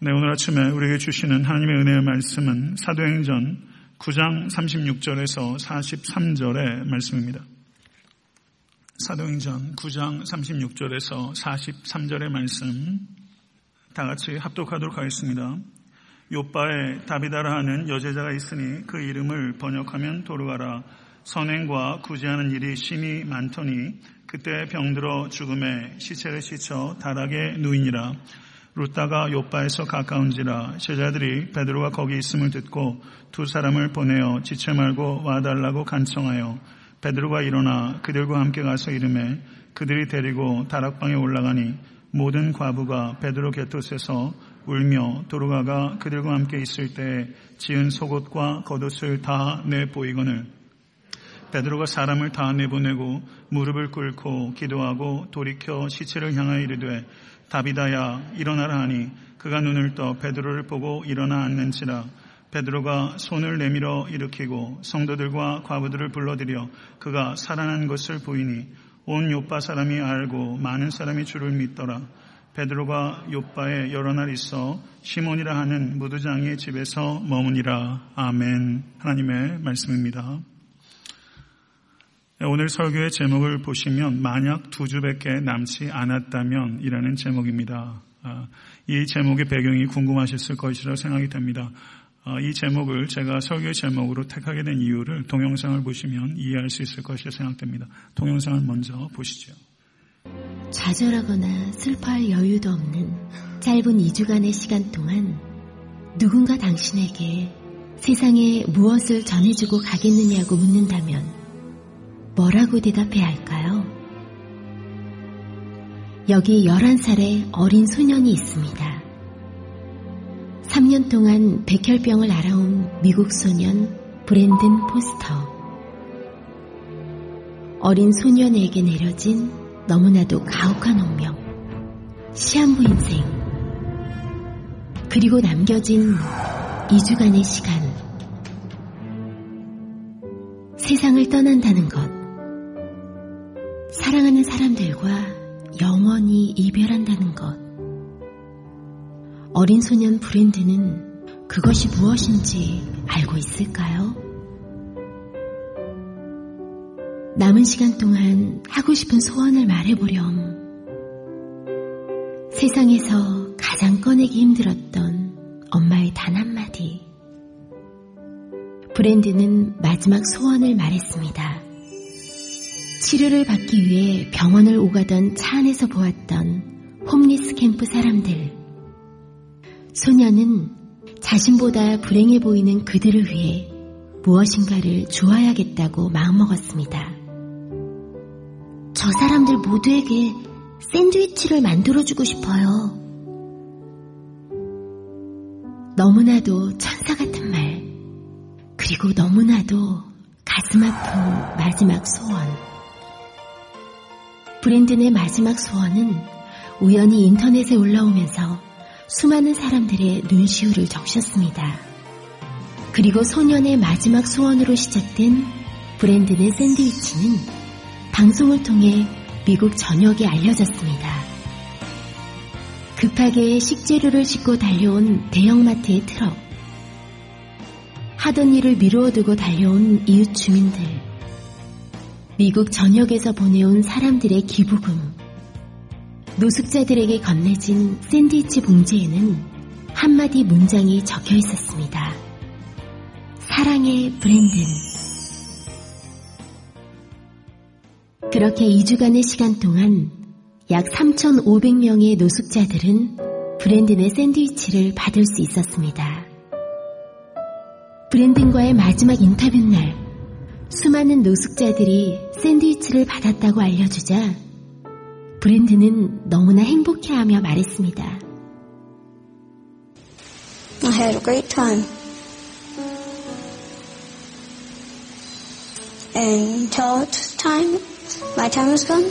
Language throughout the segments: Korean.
네, 오늘 아침에 우리에게 주시는 하나님의 은혜의 말씀은 사도행전 9장 36절에서 43절의 말씀입니다. 사도행전 9장 36절에서 43절의 말씀 다 같이 합독하도록 하겠습니다. 요바에 다비다라 하는 여제자가 있으니 그 이름을 번역하면 도르가라 선행과 구제하는 일이 심히 많더니 그때 병들어 죽음에 시체를 씻어 다락에 누이니라 루다가 요바에서 가까운지라 제자들이 베드로가 거기 있음을 듣고 두 사람을 보내어 지체 말고 와달라고 간청하여 베드로가 일어나 그들과 함께 가서 이름에 그들이 데리고 다락방에 올라가니 모든 과부가 베드로 곁옷에서 울며 도르가가 그들과 함께 있을 때 지은 속옷과 겉옷을 다 내보이거늘. 베드로가 사람을 다 내보내고 무릎을 꿇고 기도하고 돌이켜 시체를 향하여 이르되 다비다야 일어나라 하니 그가 눈을 떠 베드로를 보고 일어나 앉는지라 베드로가 손을 내밀어 일으키고 성도들과 과부들을 불러들여 그가 살아난 것을 보이니 온 요빠 사람이 알고 많은 사람이 주를 믿더라. 베드로가 요빠에 여러 날 있어 시몬이라 하는 무두장의 집에서 머무니라. 아멘. 하나님의 말씀입니다. 오늘 설교의 제목을 보시면 만약 두 주밖에 남지 않았다면 이라는 제목입니다. 아, 이 제목의 배경이 궁금하셨을 것이라고 생각이 됩니다. 아, 이 제목을 제가 설교의 제목으로 택하게 된 이유를 동영상을 보시면 이해할 수 있을 것이라 생각됩니다. 동영상을 먼저 보시죠. 좌절하거나 슬퍼할 여유도 없는 짧은 2주간의 시간 동안 누군가 당신에게 세상에 무엇을 전해주고 가겠느냐고 묻는다면 뭐라고 대답해야 할까요? 여기 11살의 어린 소년이 있습니다. 3년 동안 백혈병을 알아온 미국 소년 브랜든 포스터. 어린 소년에게 내려진 너무나도 가혹한 운명. 시한부 인생. 그리고 남겨진 2주간의 시간. 세상을 떠난다는 것. 사랑하는 사람들과 영원히 이별한다는 것. 어린 소년 브랜드는 그것이 무엇인지 알고 있을까요? 남은 시간 동안 하고 싶은 소원을 말해보렴. 세상에서 가장 꺼내기 힘들었던 엄마의 단 한마디. 브랜드는 마지막 소원을 말했습니다. 치료를 받기 위해 병원을 오가던 차 안에서 보았던 홈리스 캠프 사람들. 소녀는 자신보다 불행해 보이는 그들을 위해 무엇인가를 주어야겠다고 마음먹었습니다. 저 사람들 모두에게 샌드위치를 만들어주고 싶어요. 너무나도 천사 같은 말, 그리고 너무나도 가슴 아픈 마지막 소원. 브랜든의 마지막 소원은 우연히 인터넷에 올라오면서 수많은 사람들의 눈시울을 적셨습니다. 그리고 소년의 마지막 소원으로 시작된 브랜든의 샌드위치는 방송을 통해 미국 전역에 알려졌습니다. 급하게 식재료를 싣고 달려온 대형마트의 트럭, 하던 일을 미루어 두고 달려온 이웃 주민들, 미국 전역에서 보내온 사람들의 기부금, 노숙자들에게 건네진 샌드위치 봉지에는 한마디 문장이 적혀 있었습니다. 사랑의 브랜든. 그렇게 2주간의 시간 동안 약 3,500명의 노숙자들은 브랜든의 샌드위치를 받을 수 있었습니다. 브랜든과의 마지막 인터뷰 날, 수많은 노숙자들이 샌드위치를 받았다고 알려주자 브랜드는 너무나 행복해하며 말했습니다. I had a great time. And until it's time, my time is gone,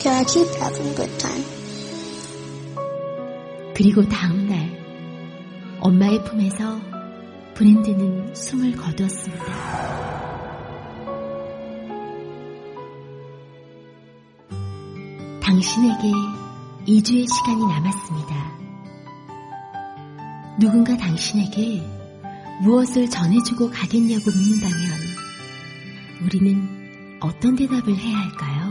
can I keep having a good time? 그리고 다음 날 엄마의 품에서 브랜드는 숨을 거두었습니다. 당신에게 2주의 시간이 남았습니다. 누군가 당신에게 무엇을 전해주고 가겠냐고 묻는다면 우리는 어떤 대답을 해야 할까요?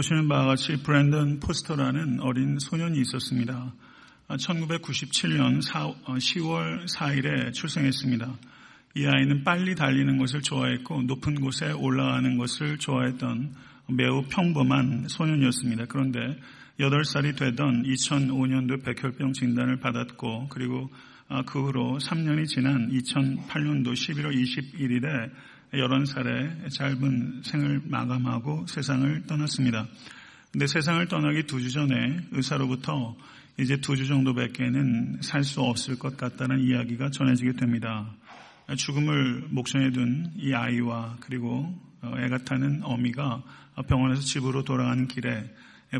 보시는 바와 같이 브랜든 포스터라는 어린 소년이 있었습니다. 1997년 10월 4일에 출생했습니다. 이 아이는 빨리 달리는 것을 좋아했고 높은 곳에 올라가는 것을 좋아했던 매우 평범한 소년이었습니다. 그런데 8살이 되던 2005년도 백혈병 진단을 받았고 그리고 아, 그 후로 3년이 지난 2008년도 11월 21일에 11살의 짧은 생을 마감하고 세상을 떠났습니다. 근데 세상을 떠나기 두 주 전에 의사로부터 이제 두 주 정도밖에는 살 수 없을 것 같다는 이야기가 전해지게 됩니다. 죽음을 목전에 둔 이 아이와 그리고 애가 타는 어미가 병원에서 집으로 돌아가는 길에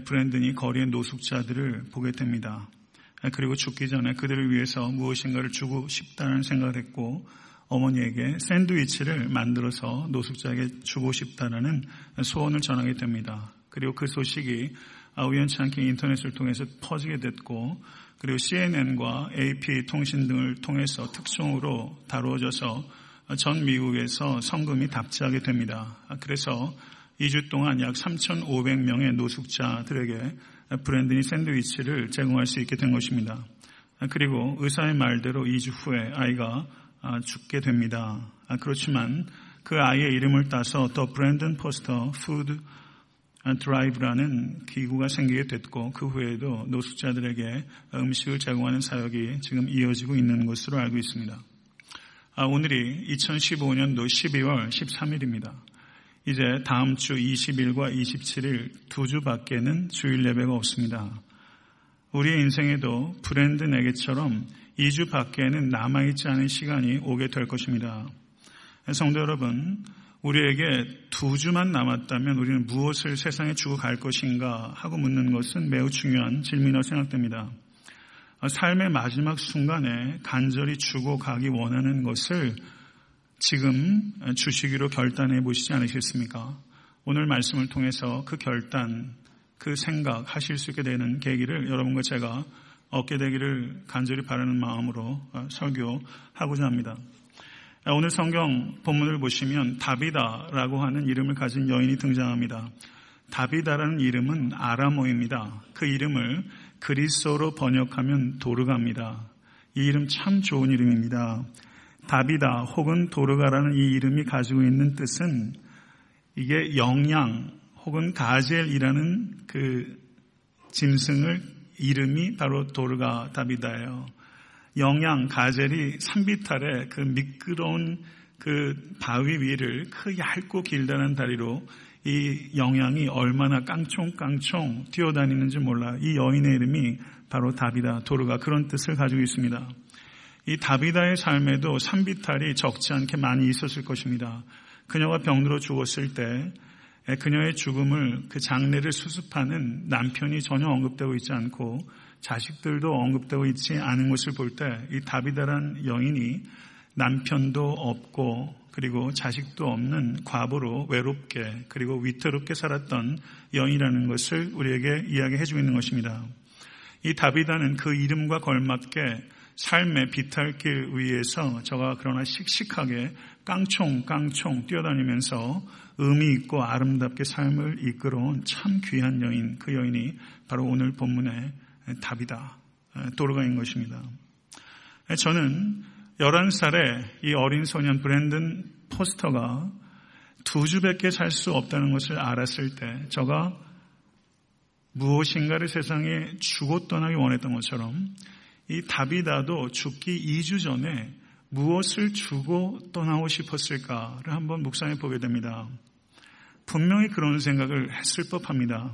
브랜든이 거리의 노숙자들을 보게 됩니다. 그리고 죽기 전에 그들을 위해서 무엇인가를 주고 싶다는 생각을 했고 어머니에게 샌드위치를 만들어서 노숙자에게 주고 싶다는 소원을 전하게 됩니다. 그리고 그 소식이 우연치 않게 인터넷을 통해서 퍼지게 됐고 그리고 CNN과 AP 통신 등을 통해서 특종으로 다루어져서 전 미국에서 성금이 답지하게 됩니다. 그래서 2주 동안 약 3,500명의 노숙자들에게 브랜든이 샌드위치를 제공할 수 있게 된 것입니다. 그리고 의사의 말대로 2주 후에 아이가 죽게 됩니다. 그렇지만 그 아이의 이름을 따서 The Brenden Foster Food Drive라는 기구가 생기게 됐고 그 후에도 노숙자들에게 음식을 제공하는 사역이 지금 이어지고 있는 것으로 알고 있습니다. 오늘이 2015년도 12월 13일입니다. 이제 다음 주 20일과 27일 두 주밖에는 주일 예배가 없습니다. 우리의 인생에도 브랜든에게처럼 2주 밖에는 남아있지 않은 시간이 오게 될 것입니다. 성도 여러분, 우리에게 두 주만 남았다면 우리는 무엇을 세상에 주고 갈 것인가 하고 묻는 것은 매우 중요한 질문이라고 생각됩니다. 삶의 마지막 순간에 간절히 주고 가기 원하는 것을 지금 주시기로 결단해 보시지 않으셨습니까? 오늘 말씀을 통해서 그 결단, 그 생각 하실 수 있게 되는 계기를 여러분과 제가 얻게 되기를 간절히 바라는 마음으로 설교하고자 합니다. 오늘 성경 본문을 보시면 다비다라고 하는 이름을 가진 여인이 등장합니다. 다비다라는 이름은 아람어입니다. 그 이름을 그리스어로 번역하면 도르가입니다. 이 이름 참 좋은 이름입니다. 다비다 혹은 도르가라는 이 이름이 가지고 있는 뜻은 이게 영양 혹은 가젤이라는 그 짐승을 이름이 바로 도르가 다비다예요. 영양 가젤이 산비탈의 그 미끄러운 그 바위 위를 그 얇고 길다는 다리로 이 영양이 얼마나 깡총깡총 뛰어다니는지 몰라. 이 여인의 이름이 바로 다비다, 도르가 그런 뜻을 가지고 있습니다. 이 다비다의 삶에도 산비탈이 적지 않게 많이 있었을 것입니다. 그녀가 병들어 죽었을 때 그녀의 죽음을 그 장례를 수습하는 남편이 전혀 언급되고 있지 않고 자식들도 언급되고 있지 않은 것을 볼 때 이 다비다란 여인이 남편도 없고 그리고 자식도 없는 과부로 외롭게 그리고 위태롭게 살았던 여인이라는 것을 우리에게 이야기해 주고 있는 것입니다. 이 다비다는 그 이름과 걸맞게 삶의 비탈길 위에서 저가 그러나 씩씩하게 깡총깡총 뛰어다니면서 의미 있고 아름답게 삶을 이끌어온 참 귀한 여인, 그 여인이 바로 오늘 본문의 답이다. 도로가인 것입니다. 저는 11살의 이 어린 소년 브랜든 포스터가 두 주밖에 살 수 없다는 것을 알았을 때 저가 무엇인가를 세상에 주고 떠나기 원했던 것처럼 이 다비다도 죽기 2주 전에 무엇을 주고 떠나고 싶었을까를 한번 묵상해 보게 됩니다. 분명히 그런 생각을 했을 법합니다.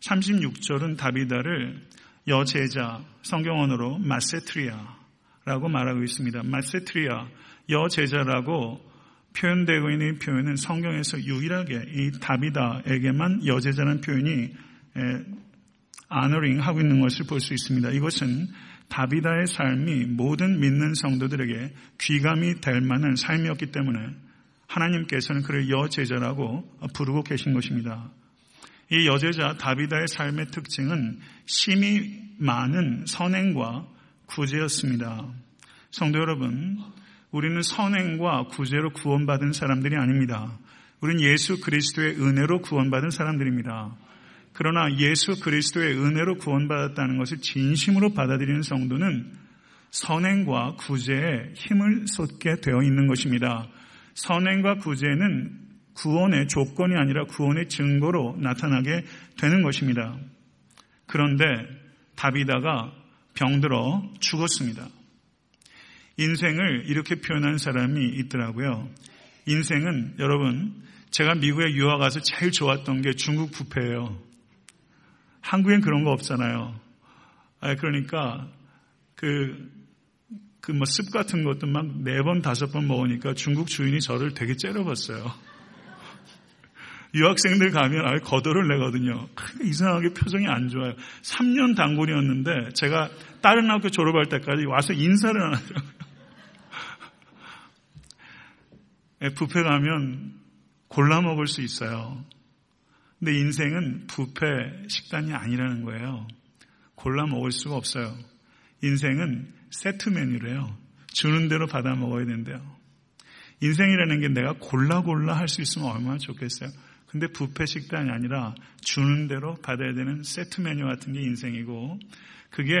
36절은 다비다를 여제자 성경언어로 마세트리아라고 말하고 있습니다. 마세트리아 여제자라고 표현되고 있는 표현은 성경에서 유일하게 이 다비다에게만 여제자라는 표현이 아너링 하고 있는 것을 볼 수 있습니다. 이것은 다비다의 삶이 모든 믿는 성도들에게 귀감이 될 만한 삶이었기 때문에 하나님께서는 그를 여제자라고 부르고 계신 것입니다. 이 여제자 다비다의 삶의 특징은 심이 많은 선행과 구제였습니다. 성도 여러분, 우리는 선행과 구제로 구원받은 사람들이 아닙니다. 우리는 예수 그리스도의 은혜로 구원받은 사람들입니다. 그러나 예수 그리스도의 은혜로 구원받았다는 것을 진심으로 받아들이는 성도는 선행과 구제에 힘을 쏟게 되어 있는 것입니다. 선행과 구제는 구원의 조건이 아니라 구원의 증거로 나타나게 되는 것입니다. 그런데 다비다가 병들어 죽었습니다. 인생을 이렇게 표현한 사람이 있더라고요. 인생은 여러분 제가 미국에 유학 가서 제일 좋았던 게 중국 부페예요. 한국엔 그런 거 없잖아요. 아, 그러니까 그, 그 뭐 습 같은 것도 막 네 번, 다섯 번 먹으니까 중국 주인이 저를 되게 째려봤어요. 유학생들 가면 아예 거덜을 내거든요. 이상하게 표정이 안 좋아요. 3년 단골이었는데 제가 다른 학교 졸업할 때까지 와서 인사를 안 하더라고요. 부페 가면 골라 먹을 수 있어요. 근데 인생은 부패 식단이 아니라는 거예요. 골라 먹을 수가 없어요. 인생은 세트 메뉴래요. 주는 대로 받아 먹어야 된대요. 인생이라는 게 내가 골라 골라 할 수 있으면 얼마나 좋겠어요. 근데 부패 식단이 아니라 주는 대로 받아야 되는 세트 메뉴 같은 게 인생이고 그게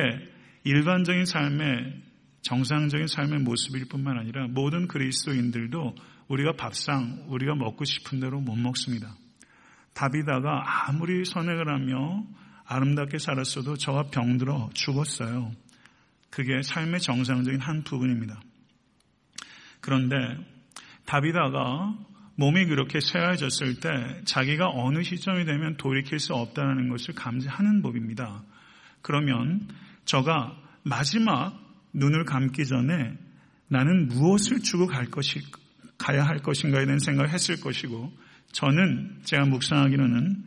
일반적인 삶의 정상적인 삶의 모습일 뿐만 아니라 모든 그리스도인들도 우리가 밥상 우리가 먹고 싶은 대로 못 먹습니다. 다비다가 아무리 선행을 하며 아름답게 살았어도 저가 병들어 죽었어요. 그게 삶의 정상적인 한 부분입니다. 그런데 다비다가 몸이 그렇게 쇠해졌을 때 자기가 어느 시점이 되면 돌이킬 수 없다는 것을 감지하는 법입니다. 그러면 저가 마지막 눈을 감기 전에 나는 무엇을 주고 갈 것이, 가야 할 것인가에 대한 생각을 했을 것이고 저는 제가 묵상하기로는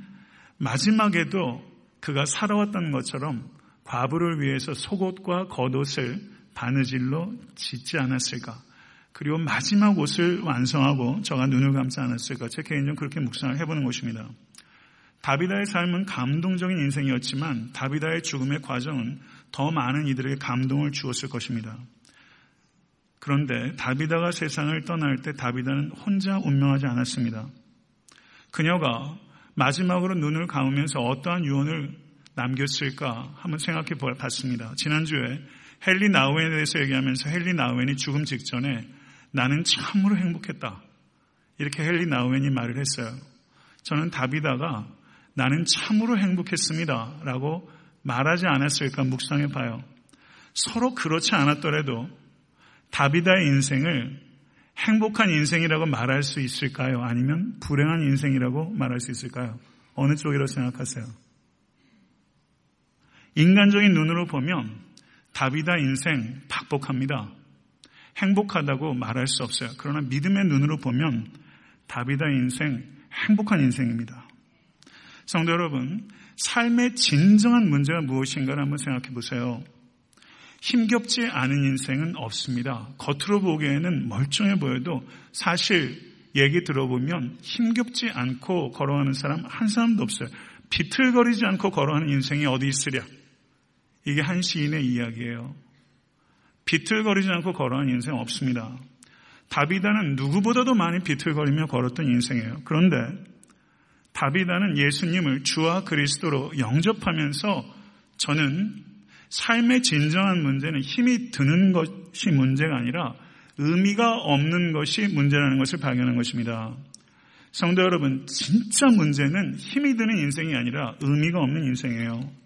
마지막에도 그가 살아왔던 것처럼 과부를 위해서 속옷과 겉옷을 바느질로 짓지 않았을까. 그리고 마지막 옷을 완성하고 저가 눈을 감지 않았을까. 제 개인적으로 그렇게 묵상을 해보는 것입니다. 다비다의 삶은 감동적인 인생이었지만 다비다의 죽음의 과정은 더 많은 이들에게 감동을 주었을 것입니다. 그런데 다비다가 세상을 떠날 때 다비다는 혼자 운명하지 않았습니다. 그녀가 마지막으로 눈을 감으면서 어떠한 유언을 남겼을까 한번 생각해 봤습니다. 지난주에 헨리 나우엔에 대해서 얘기하면서 헨리 나우엔이 죽음 직전에 나는 참으로 행복했다. 이렇게 헨리 나우엔이 말을 했어요. 저는 다비다가 나는 참으로 행복했습니다. 라고 말하지 않았을까 묵상해 봐요. 서로 그렇지 않았더라도 다비다의 인생을 행복한 인생이라고 말할 수 있을까요? 아니면 불행한 인생이라고 말할 수 있을까요? 어느 쪽이라고 생각하세요? 인간적인 눈으로 보면 다비다 인생 박복합니다. 행복하다고 말할 수 없어요. 그러나 믿음의 눈으로 보면 다비다 인생 행복한 인생입니다. 성도 여러분, 삶의 진정한 문제가 무엇인가를 한번 생각해 보세요. 힘겹지 않은 인생은 없습니다. 겉으로 보기에는 멀쩡해 보여도 사실 얘기 들어보면 힘겹지 않고 걸어가는 사람 한 사람도 없어요. 비틀거리지 않고 걸어가는 인생이 어디 있으랴. 이게 한 시인의 이야기예요. 비틀거리지 않고 걸어가는 인생 없습니다. 다비다는 누구보다도 많이 비틀거리며 걸었던 인생이에요. 그런데 다비다는 예수님을 주와 그리스도로 영접하면서 저는 삶의 진정한 문제는 힘이 드는 것이 문제가 아니라 의미가 없는 것이 문제라는 것을 발견한 것입니다. 성도 여러분, 진짜 문제는 힘이 드는 인생이 아니라 의미가 없는 인생이에요.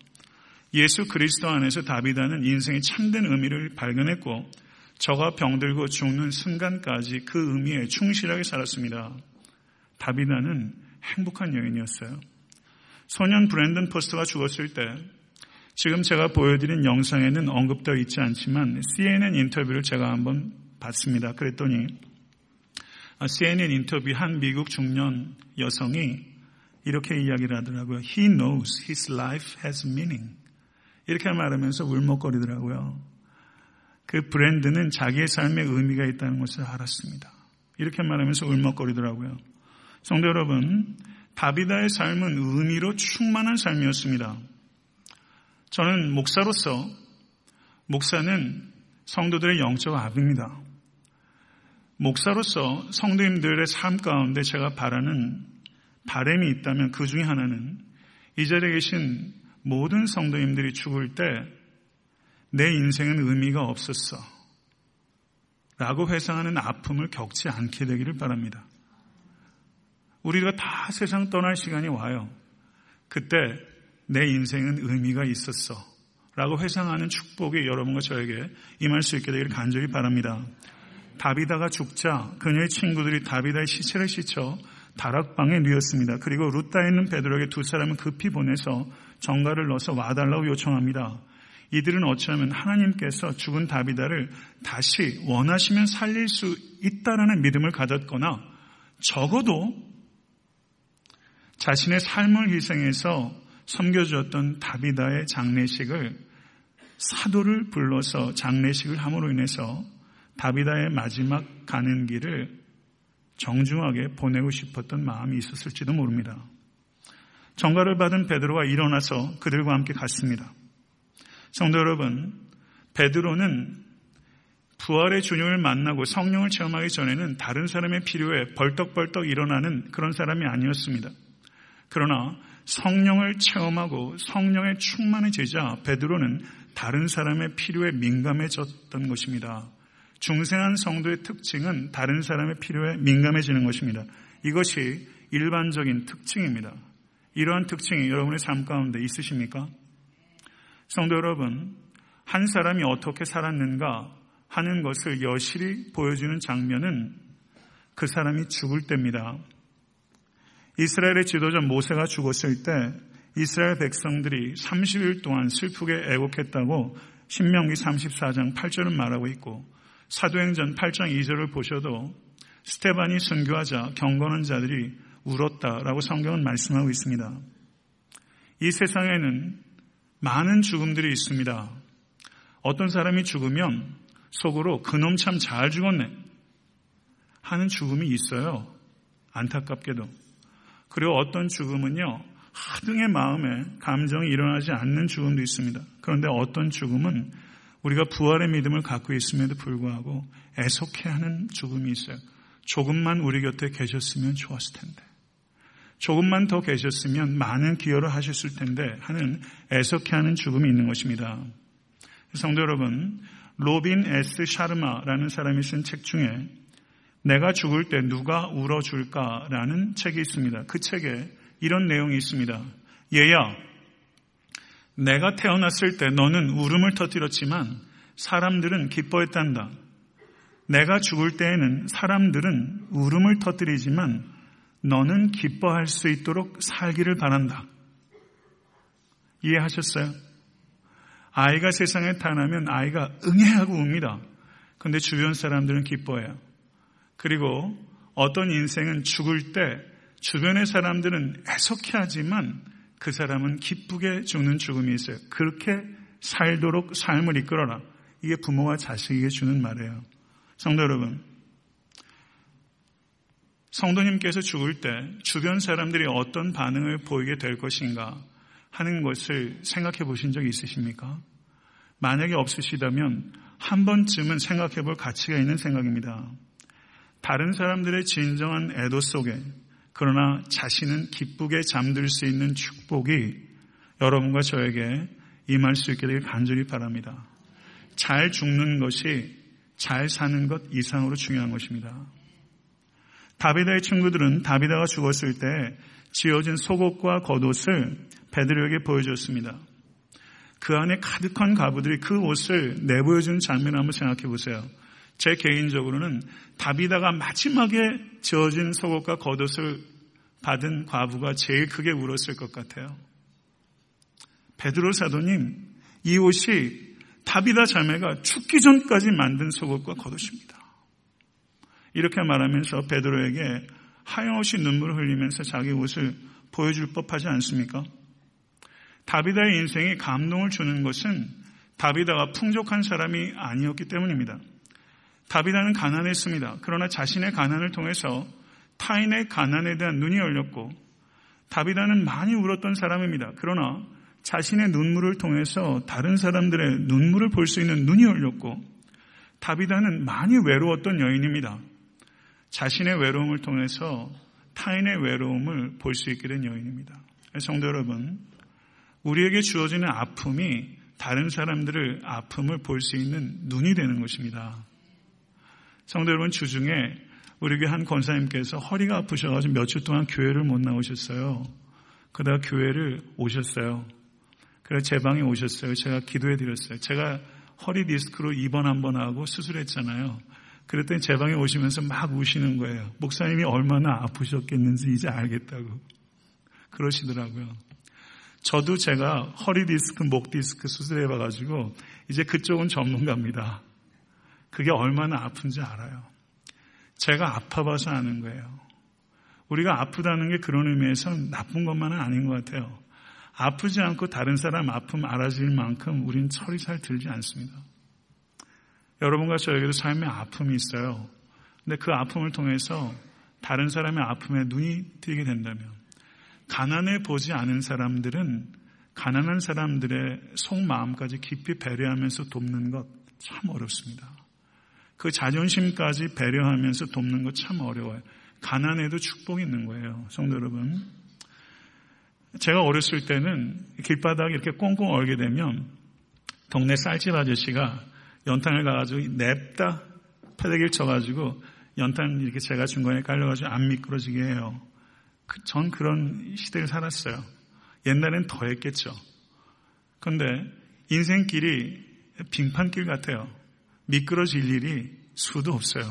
예수 그리스도 안에서 다비다는 인생의 참된 의미를 발견했고 저가 병들고 죽는 순간까지 그 의미에 충실하게 살았습니다. 다비다는 행복한 여인이었어요. 소년 브랜든 포스터가 죽었을 때 지금 제가 보여드린 영상에는 언급되어 있지 않지만 CNN 인터뷰를 제가 한번 봤습니다. 그랬더니 CNN 인터뷰 한 미국 중년 여성이 이렇게 이야기를 하더라고요. He knows his life has meaning. 이렇게 말하면서 울먹거리더라고요. 그 브랜드는 자기의 삶에 의미가 있다는 것을 알았습니다. 이렇게 말하면서 울먹거리더라고요. 성도 여러분, 다비다의 삶은 의미로 충만한 삶이었습니다. 저는 목사로서 목사는 성도들의 영적 아비입니다. 목사로서 성도님들의 삶 가운데 제가 바라는 바램이 있다면 그 중에 하나는 이 자리에 계신 모든 성도님들이 죽을 때 내 인생은 의미가 없었어. 라고 회상하는 아픔을 겪지 않게 되기를 바랍니다. 우리가 다 세상 떠날 시간이 와요. 그때 내 인생은 의미가 있었어. 라고 회상하는 축복이 여러분과 저에게 임할 수 있게 되기를 간절히 바랍니다. 다비다가 죽자 그녀의 친구들이 다비다의 시체를 씻어 다락방에 누였습니다. 그리고 루따에 있는 베드로에게 두 사람을 급히 보내서 정가를 넣어서 와달라고 요청합니다. 이들은 어찌하면 하나님께서 죽은 다비다를 다시 원하시면 살릴 수 있다라는 믿음을 가졌거나 적어도 자신의 삶을 희생해서 섬겨주었던 다비다의 장례식을 사도를 불러서 장례식을 함으로 인해서 다비다의 마지막 가는 길을 정중하게 보내고 싶었던 마음이 있었을지도 모릅니다. 정가를 받은 베드로가 일어나서 그들과 함께 갔습니다. 성도 여러분, 베드로는 부활의 주님을 만나고 성령을 체험하기 전에는 다른 사람의 필요에 벌떡벌떡 일어나는 그런 사람이 아니었습니다. 그러나 성령을 체험하고 성령에 충만해지자 베드로는 다른 사람의 필요에 민감해졌던 것입니다. 중생한 성도의 특징은 다른 사람의 필요에 민감해지는 것입니다. 이것이 일반적인 특징입니다. 이러한 특징이 여러분의 삶 가운데 있으십니까? 성도 여러분, 한 사람이 어떻게 살았는가 하는 것을 여실히 보여주는 장면은 그 사람이 죽을 때입니다. 이스라엘의 지도자 모세가 죽었을 때 이스라엘 백성들이 30일 동안 슬프게 애곡했다고 신명기 34장 8절은 말하고 있고 사도행전 8장 2절을 보셔도 스테반이 순교하자 경건한 자들이 울었다라고 성경은 말씀하고 있습니다. 이 세상에는 많은 죽음들이 있습니다. 어떤 사람이 죽으면 속으로 그놈 참 잘 죽었네 하는 죽음이 있어요. 안타깝게도. 그리고 어떤 죽음은요, 하등의 마음에 감정이 일어나지 않는 죽음도 있습니다. 그런데 어떤 죽음은 우리가 부활의 믿음을 갖고 있음에도 불구하고 애석해하는 죽음이 있어요. 조금만 우리 곁에 계셨으면 좋았을 텐데. 조금만 더 계셨으면 많은 기여를 하셨을 텐데 하는 애석해하는 죽음이 있는 것입니다. 성도 여러분, 로빈 S. 샤르마라는 사람이 쓴 책 중에 내가 죽을 때 누가 울어줄까라는 책이 있습니다. 그 책에 이런 내용이 있습니다. 얘야, 내가 태어났을 때 너는 울음을 터뜨렸지만 사람들은 기뻐했단다. 내가 죽을 때에는 사람들은 울음을 터뜨리지만 너는 기뻐할 수 있도록 살기를 바란다. 이해하셨어요? 아이가 세상에 태어나면 아이가 응애하고 웁니다. 그런데 주변 사람들은 기뻐해요. 그리고 어떤 인생은 죽을 때 주변의 사람들은 애석해 하지만 그 사람은 기쁘게 죽는 죽음이 있어요. 그렇게 살도록 삶을 이끌어라. 이게 부모와 자식에게 주는 말이에요. 성도 여러분, 성도님께서 죽을 때 주변 사람들이 어떤 반응을 보이게 될 것인가 하는 것을 생각해 보신 적 있으십니까? 만약에 없으시다면 한 번쯤은 생각해 볼 가치가 있는 생각입니다. 다른 사람들의 진정한 애도 속에 그러나 자신은 기쁘게 잠들 수 있는 축복이 여러분과 저에게 임할 수 있게 되길 간절히 바랍니다. 잘 죽는 것이 잘 사는 것 이상으로 중요한 것입니다. 다비다의 친구들은 다비다가 죽었을 때 지어진 속옷과 겉옷을 베드로에게 보여줬습니다. 그 안에 가득한 가부들이 그 옷을 내보여주는 장면을 한번 생각해 보세요. 제 개인적으로는 다비다가 마지막에 지어진 속옷과 겉옷을 받은 과부가 제일 크게 울었을 것 같아요. 베드로 사도님, 이 옷이 다비다 자매가 죽기 전까지 만든 속옷과 겉옷입니다. 이렇게 말하면서 베드로에게 하염없이 눈물을 흘리면서 자기 옷을 보여줄 법하지 않습니까? 다비다의 인생에 감동을 주는 것은 다비다가 풍족한 사람이 아니었기 때문입니다. 다비다는 가난했습니다. 그러나 자신의 가난을 통해서 타인의 가난에 대한 눈이 열렸고 다비다는 많이 울었던 사람입니다. 그러나 자신의 눈물을 통해서 다른 사람들의 눈물을 볼 수 있는 눈이 열렸고 다비다는 많이 외로웠던 여인입니다. 자신의 외로움을 통해서 타인의 외로움을 볼 수 있게 된 여인입니다. 성도 여러분, 우리에게 주어지는 아픔이 다른 사람들을 아픔을 볼 수 있는 눈이 되는 것입니다. 성도 여러분, 주중에 우리 교회 한 권사님께서 허리가 아프셔가지고 몇 주 동안 교회를 못 나오셨어요. 그러다가 교회를 오셨어요. 그래서 제 방에 오셨어요. 제가 기도해 드렸어요. 제가 허리 디스크로 입원 한 번 하고 수술했잖아요. 그랬더니 제 방에 오시면서 막 우시는 거예요. 목사님이 얼마나 아프셨겠는지 이제 알겠다고. 그러시더라고요. 저도 제가 허리 디스크, 목 디스크 수술해봐가지고 이제 그쪽은 전문가입니다. 그게 얼마나 아픈지 알아요. 제가 아파봐서 아는 거예요. 우리가 아프다는 게 그런 의미에서는 나쁜 것만은 아닌 것 같아요. 아프지 않고 다른 사람 아픔 알아질 만큼 우린 철이 잘 들지 않습니다. 여러분과 저에게도 삶의 아픔이 있어요. 근데 그 아픔을 통해서 다른 사람의 아픔에 눈이 띄게 된다면 가난해 보지 않은 사람들은 가난한 사람들의 속마음까지 깊이 배려하면서 돕는 것 참 어렵습니다. 그 자존심까지 배려하면서 돕는 것 참 어려워요. 가난해도 축복이 있는 거예요. 성도 여러분. 제가 어렸을 때는 길바닥에 이렇게 꽁꽁 얼게 되면 동네 쌀집 아저씨가 연탄을 가가지고 냅다 패대기를 쳐가지고 연탄 이렇게 제가 중간에 깔려가지고 안 미끄러지게 해요. 그, 전 그런 시대를 살았어요. 옛날엔 더 했겠죠. 그런데 인생길이 빙판길 같아요. 미끄러질 일이 수도 없어요.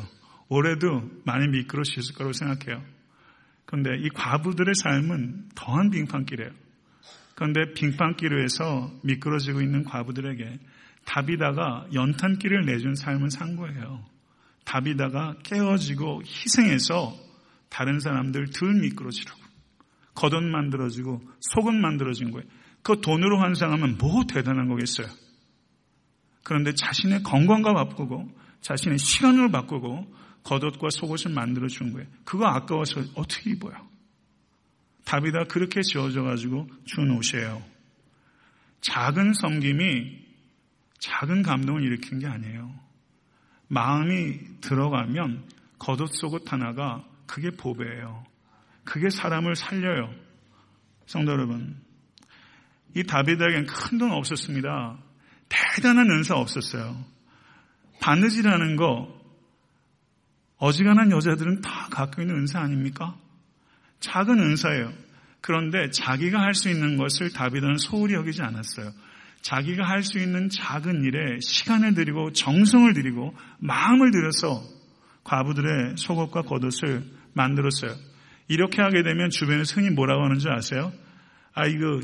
올해도 많이 미끄러지실 거라고 생각해요. 그런데 이 과부들의 삶은 더한 빙판길이에요. 그런데 빙판길 위에서 미끄러지고 있는 과부들에게 다비다가 연탄길을 내준 삶을 산 거예요. 다비다가 깨어지고 희생해서 다른 사람들 덜 미끄러지라고. 겉옷 만들어지고 속은 만들어진 거예요. 그 돈으로 환상하면 뭐 대단한 거겠어요. 그런데 자신의 건강과 바꾸고 자신의 시간을 바꾸고 겉옷과 속옷을 만들어 준 거예요. 그거 아까워서 어떻게 입어요? 다비다 그렇게 지어져 가지고 준 옷이에요. 작은 섬김이 작은 감동을 일으킨 게 아니에요. 마음이 들어가면 겉옷 속옷 하나가 그게 보배예요. 그게 사람을 살려요. 성도 여러분. 이 다비드에겐 큰 돈 없었습니다. 대단한 은사 없었어요. 바느질하는 거 어지간한 여자들은 다 갖고 있는 은사 아닙니까? 작은 은사예요. 그런데 자기가 할 수 있는 것을 다비드는 소홀히 여기지 않았어요. 자기가 할 수 있는 작은 일에 시간을 들이고 정성을 들이고 마음을 들여서 과부들의 속옷과 겉옷을 만들었어요. 이렇게 하게 되면 주변에 흔히 뭐라고 하는지 아세요? 아, 이거,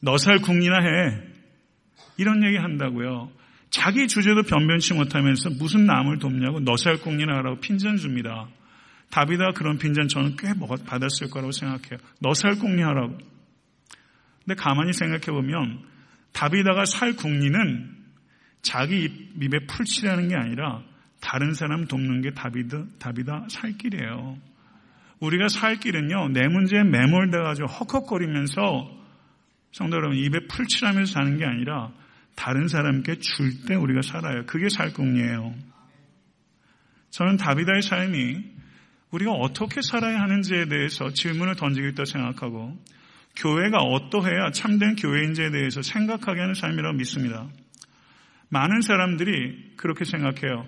너살 궁리나 해. 이런 얘기 한다고요. 자기 주제도 변변치 못하면서 무슨 남을 돕냐고 너살 궁리나 하라고 핀잔 줍니다. 다비다 그런 핀잔 저는 꽤 받았을 거라고 생각해요. 너살 궁리 하라고. 근데 가만히 생각해 보면 다비다가 살 궁리는 자기 입에 풀칠하는 게 아니라 다른 사람 돕는 게 다비드, 다비다 살 길이에요. 우리가 살 길은요, 내 문제에 매몰돼가지고 헉헉거리면서 성도 여러분 입에 풀칠하면서 사는 게 아니라 다른 사람께 줄 때 우리가 살아요. 그게 살궁리예요. 저는 다비다의 삶이 우리가 어떻게 살아야 하는지에 대해서 질문을 던지겠다 생각하고 교회가 어떠해야 참된 교회인지에 대해서 생각하게 하는 삶이라고 믿습니다. 많은 사람들이 그렇게 생각해요.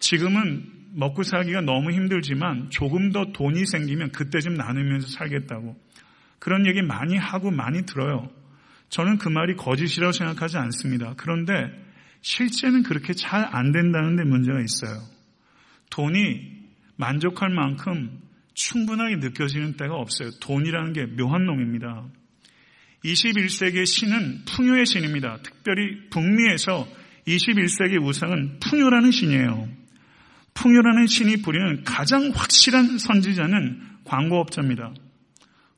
지금은 먹고 살기가 너무 힘들지만 조금 더 돈이 생기면 그때 좀 나누면서 살겠다고. 그런 얘기 많이 하고 많이 들어요. 저는 그 말이 거짓이라고 생각하지 않습니다. 그런데 실제는 그렇게 잘 안 된다는 데 문제가 있어요. 돈이 만족할 만큼 충분하게 느껴지는 때가 없어요. 돈이라는 게 묘한 놈입니다. 21세기의 신은 풍요의 신입니다. 특별히 북미에서 21세기 우상은 풍요라는 신이에요. 풍요라는 신이 부리는 가장 확실한 선지자는 광고업자입니다.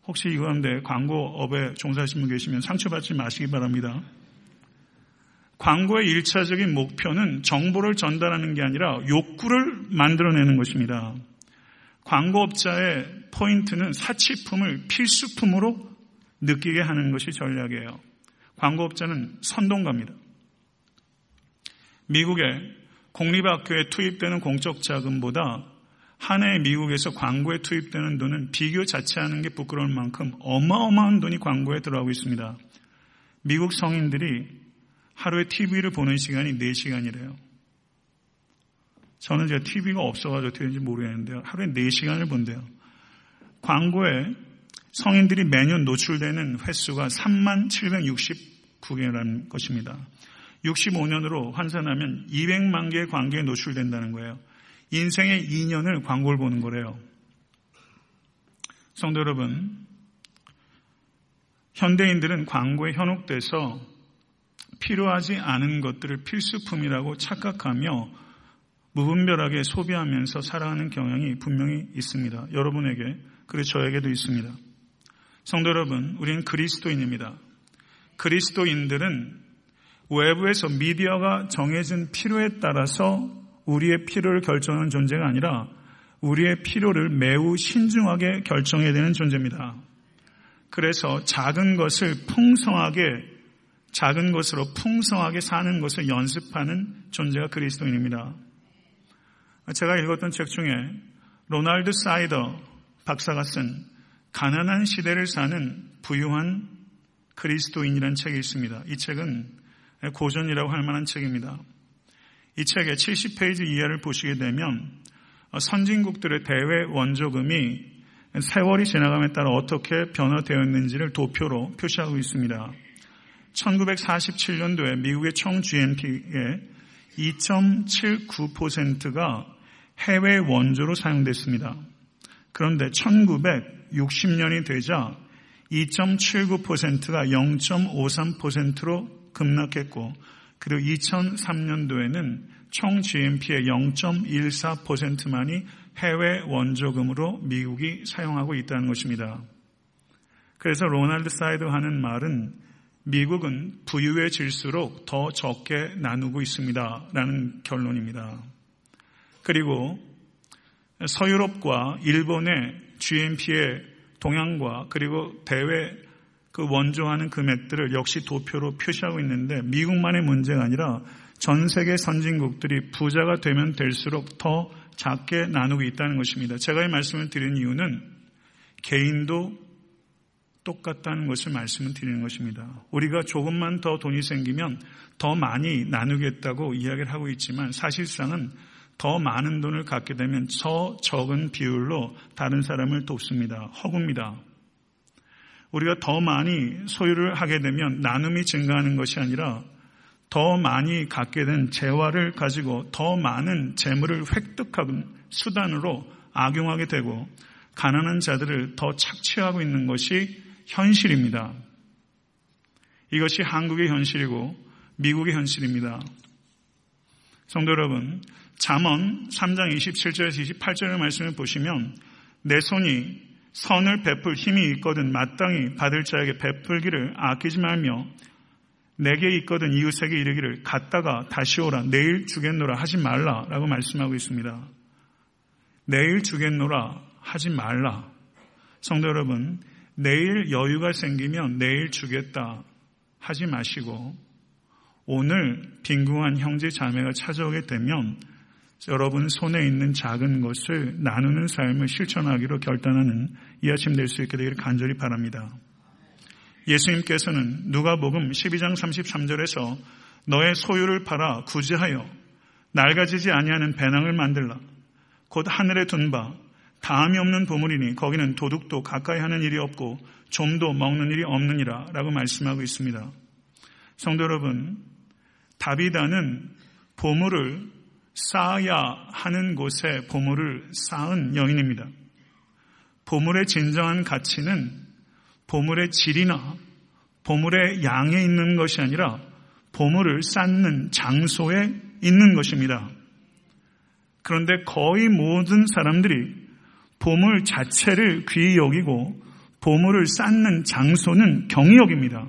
혹시 이 가운데 광고업에 종사하시는 분 계시면 상처받지 마시기 바랍니다. 광고의 일차적인 목표는 정보를 전달하는 게 아니라 욕구를 만들어내는 것입니다. 광고업자의 포인트는 사치품을 필수품으로 느끼게 하는 것이 전략이에요. 광고업자는 선동가입니다. 미국의 공립학교에 투입되는 공적 자금보다 한 해 미국에서 광고에 투입되는 돈은 비교 자체하는 게 부끄러울 만큼 어마어마한 돈이 광고에 들어가고 있습니다. 미국 성인들이 하루에 TV를 보는 시간이 4시간이래요. 저는 제가 TV가 없어가지고 어떻게 되는지 모르겠는데요. 하루에 4시간을 본대요. 광고에 성인들이 매년 노출되는 횟수가 3만 769개라는 것입니다. 65년으로 환산하면 200만 개의 광고에 노출된다는 거예요. 인생의 2년을 광고를 보는 거래요. 성도 여러분, 현대인들은 광고에 현혹돼서 필요하지 않은 것들을 필수품이라고 착각하며 무분별하게 소비하면서 살아가는 경향이 분명히 있습니다. 여러분에게, 그리고 저에게도 있습니다. 성도 여러분, 우리는 그리스도인입니다. 그리스도인들은 외부에서 미디어가 정해진 필요에 따라서 우리의 필요를 결정하는 존재가 아니라 우리의 필요를 매우 신중하게 결정해야 되는 존재입니다. 그래서 작은 것을 풍성하게 작은 것으로 풍성하게 사는 것을 연습하는 존재가 그리스도인입니다. 제가 읽었던 책 중에 로날드 사이더 박사가 쓴 가난한 시대를 사는 부유한 그리스도인이라는 책이 있습니다. 이 책은 고전이라고 할 만한 책입니다. 이 책의 70페이지 이하를 보시게 되면 선진국들의 대외 원조금이 세월이 지나감에 따라 어떻게 변화되었는지를 도표로 표시하고 있습니다. 1947년도에 미국의 총 GNP의 2.79%가 해외 원조로 사용됐습니다. 그런데 1960년이 되자 2.79%가 0.53%로 급락했고 그리고 2003년도에는 총 GNP의 0.14%만이 해외 원조금으로 미국이 사용하고 있다는 것입니다. 그래서 로날드 사이더 하는 말은 미국은 부유해질수록 더 적게 나누고 있습니다. 라는 결론입니다. 그리고 서유럽과 일본의 GNP의 동향과 그리고 대외 그 원조하는 금액들을 역시 도표로 표시하고 있는데 미국만의 문제가 아니라 전 세계 선진국들이 부자가 되면 될수록 더 작게 나누고 있다는 것입니다. 제가 이 말씀을 드린 이유는 개인도 똑같다는 것을 말씀을 드리는 것입니다. 우리가 조금만 더 돈이 생기면 더 많이 나누겠다고 이야기를 하고 있지만 사실상은 더 많은 돈을 갖게 되면 저 적은 비율로 다른 사람을 돕습니다. 허구입니다. 우리가 더 많이 소유를 하게 되면 나눔이 증가하는 것이 아니라 더 많이 갖게 된 재화를 가지고 더 많은 재물을 획득하는 수단으로 악용하게 되고 가난한 자들을 더 착취하고 있는 것이 현실입니다. 이것이 한국의 현실이고 미국의 현실입니다. 성도 여러분, 잠언 3장 27절에서 28절의 말씀을 보시면 내 손이 선을 베풀 힘이 있거든 마땅히 받을 자에게 베풀기를 아끼지 말며 내게 있거든 이웃에게 이르기를 갔다가 다시 오라 내일 주겠노라 하지 말라라고 말씀하고 있습니다. 내일 주겠노라 하지 말라. 성도 여러분, 내일 여유가 생기면 내일 주겠다 하지 마시고 오늘 빈궁한 형제 자매가 찾아오게 되면 여러분 손에 있는 작은 것을 나누는 삶을 실천하기로 결단하는 이 아침 될 수 있게 되기를 간절히 바랍니다. 예수님께서는 누가복음 12장 33절에서 너의 소유를 팔아 구제하여 낡아지지 아니하는 배낭을 만들라. 곧 하늘에 둔 바 다음이 없는 보물이니 거기는 도둑도 가까이 하는 일이 없고 좀도 먹는 일이 없느니라 라고 말씀하고 있습니다. 성도 여러분, 다비다는 보물을 쌓아야 하는 곳에 보물을 쌓은 여인입니다. 보물의 진정한 가치는 보물의 질이나 보물의 양에 있는 것이 아니라 보물을 쌓는 장소에 있는 것입니다. 그런데 거의 모든 사람들이 보물 자체를 귀히 여기고 보물을 쌓는 장소는 경이역입니다.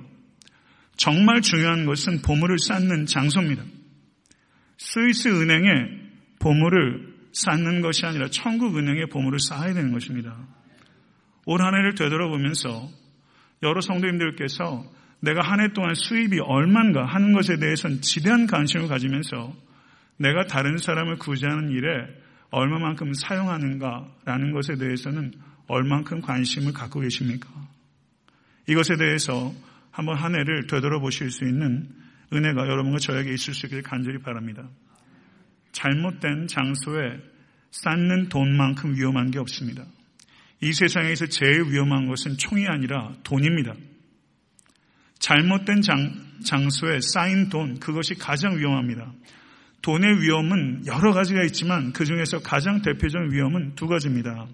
정말 중요한 것은 보물을 쌓는 장소입니다. 스위스 은행에 보물을 쌓는 것이 아니라 천국 은행에 보물을 쌓아야 되는 것입니다. 올 한 해를 되돌아보면서 여러 성도님들께서 내가 한 해 동안 수입이 얼만가 하는 것에 대해서는 지대한 관심을 가지면서 내가 다른 사람을 구제하는 일에 얼마만큼 사용하는가라는 것에 대해서는 얼만큼 관심을 갖고 계십니까? 이것에 대해서 한번 한 해를 되돌아보실 수 있는 은혜가 여러분과 저에게 있을 수 있기를 간절히 바랍니다. 잘못된 장소에 쌓는 돈만큼 위험한 게 없습니다. 이 세상에서 제일 위험한 것은 총이 아니라 돈입니다. 잘못된 장, 장소에 쌓인 돈, 그것이 가장 위험합니다. 돈의 위험은 여러 가지가 있지만 그 중에서 가장 대표적인 위험은 두 가지입니다.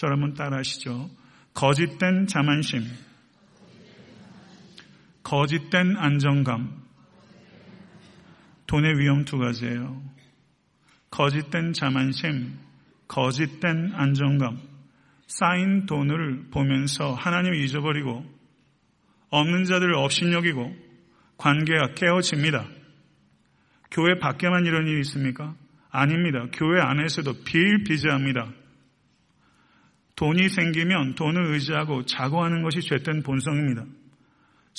한번 따라 하시죠. 거짓된 자만심, 거짓된 안정감, 돈의 위험 두 가지예요. 거짓된 자만심, 거짓된 안정감, 쌓인 돈을 보면서 하나님을 잊어버리고 없는 자들을 업신여기고 관계가 깨어집니다. 교회 밖에만 이런 일이 있습니까? 아닙니다. 교회 안에서도 비일비재합니다. 돈이 생기면 돈을 의지하고 자고하는 것이 죄된 본성입니다.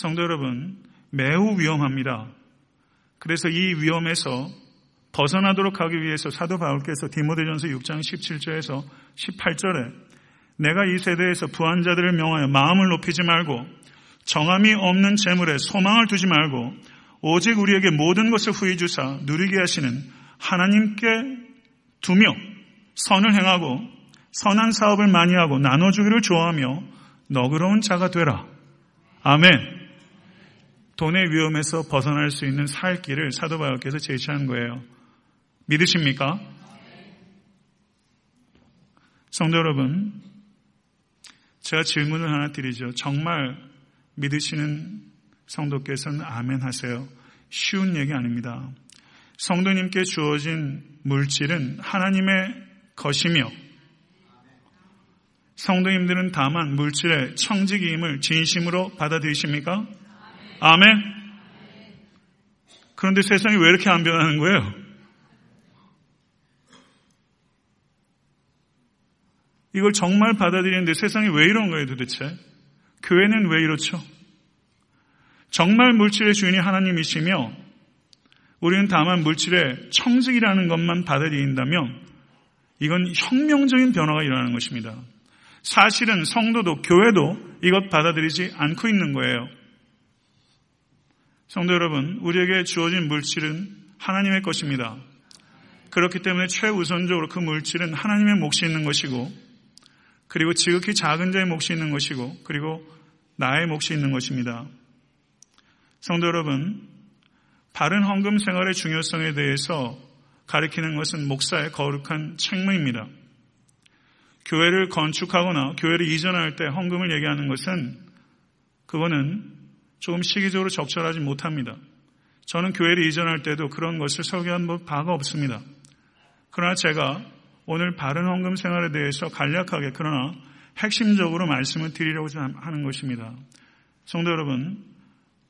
성도 여러분, 매우 위험합니다. 그래서 이 위험에서 벗어나도록 하기 위해서 사도 바울께서 디모데전서 6장 17절에서 18절에 내가 이 세대에서 부한 자들을 명하여 마음을 높이지 말고 정함이 없는 재물에 소망을 두지 말고 오직 우리에게 모든 것을 후히 주사 누리게 하시는 하나님께 두며 선을 행하고 선한 사업을 많이 하고 나눠주기를 좋아하며 너그러운 자가 되라. 아멘. 돈의 위험에서 벗어날 수 있는 살 길을 사도 바울께서 제시한 거예요. 믿으십니까? 성도 여러분, 제가 질문을 하나 드리죠. 정말 믿으시는 성도께서는 아멘 하세요. 쉬운 얘기 아닙니다. 성도님께 주어진 물질은 하나님의 것이며 성도님들은 다만 물질의 청지기임을 진심으로 받아들이십니까? 아멘. 그런데 세상이 왜 이렇게 안 변하는 거예요? 이걸 정말 받아들이는데 세상이 왜 이런 거예요 도대체? 교회는 왜 이렇죠? 정말 물질의 주인이 하나님이시며 우리는 다만 물질의 청직이라는 것만 받아들인다면 이건 혁명적인 변화가 일어나는 것입니다. 사실은 성도도 교회도 이것 받아들이지 않고 있는 거예요. 성도 여러분, 우리에게 주어진 물질은 하나님의 것입니다. 그렇기 때문에 최우선적으로 그 물질은 하나님의 몫이 있는 것이고, 그리고 지극히 작은 자의 몫이 있는 것이고, 그리고 나의 몫이 있는 것입니다. 성도 여러분, 바른 헌금 생활의 중요성에 대해서 가리키는 것은 목사의 거룩한 책무입니다. 교회를 건축하거나 교회를 이전할 때 헌금을 얘기하는 것은 그거는 조금 시기적으로 적절하지 못합니다. 저는 교회를 이전할 때도 그런 것을 설교한 바가 없습니다. 그러나 제가 오늘 바른 헌금 생활에 대해서 간략하게 그러나 핵심적으로 말씀을 드리려고 하는 것입니다. 성도 여러분,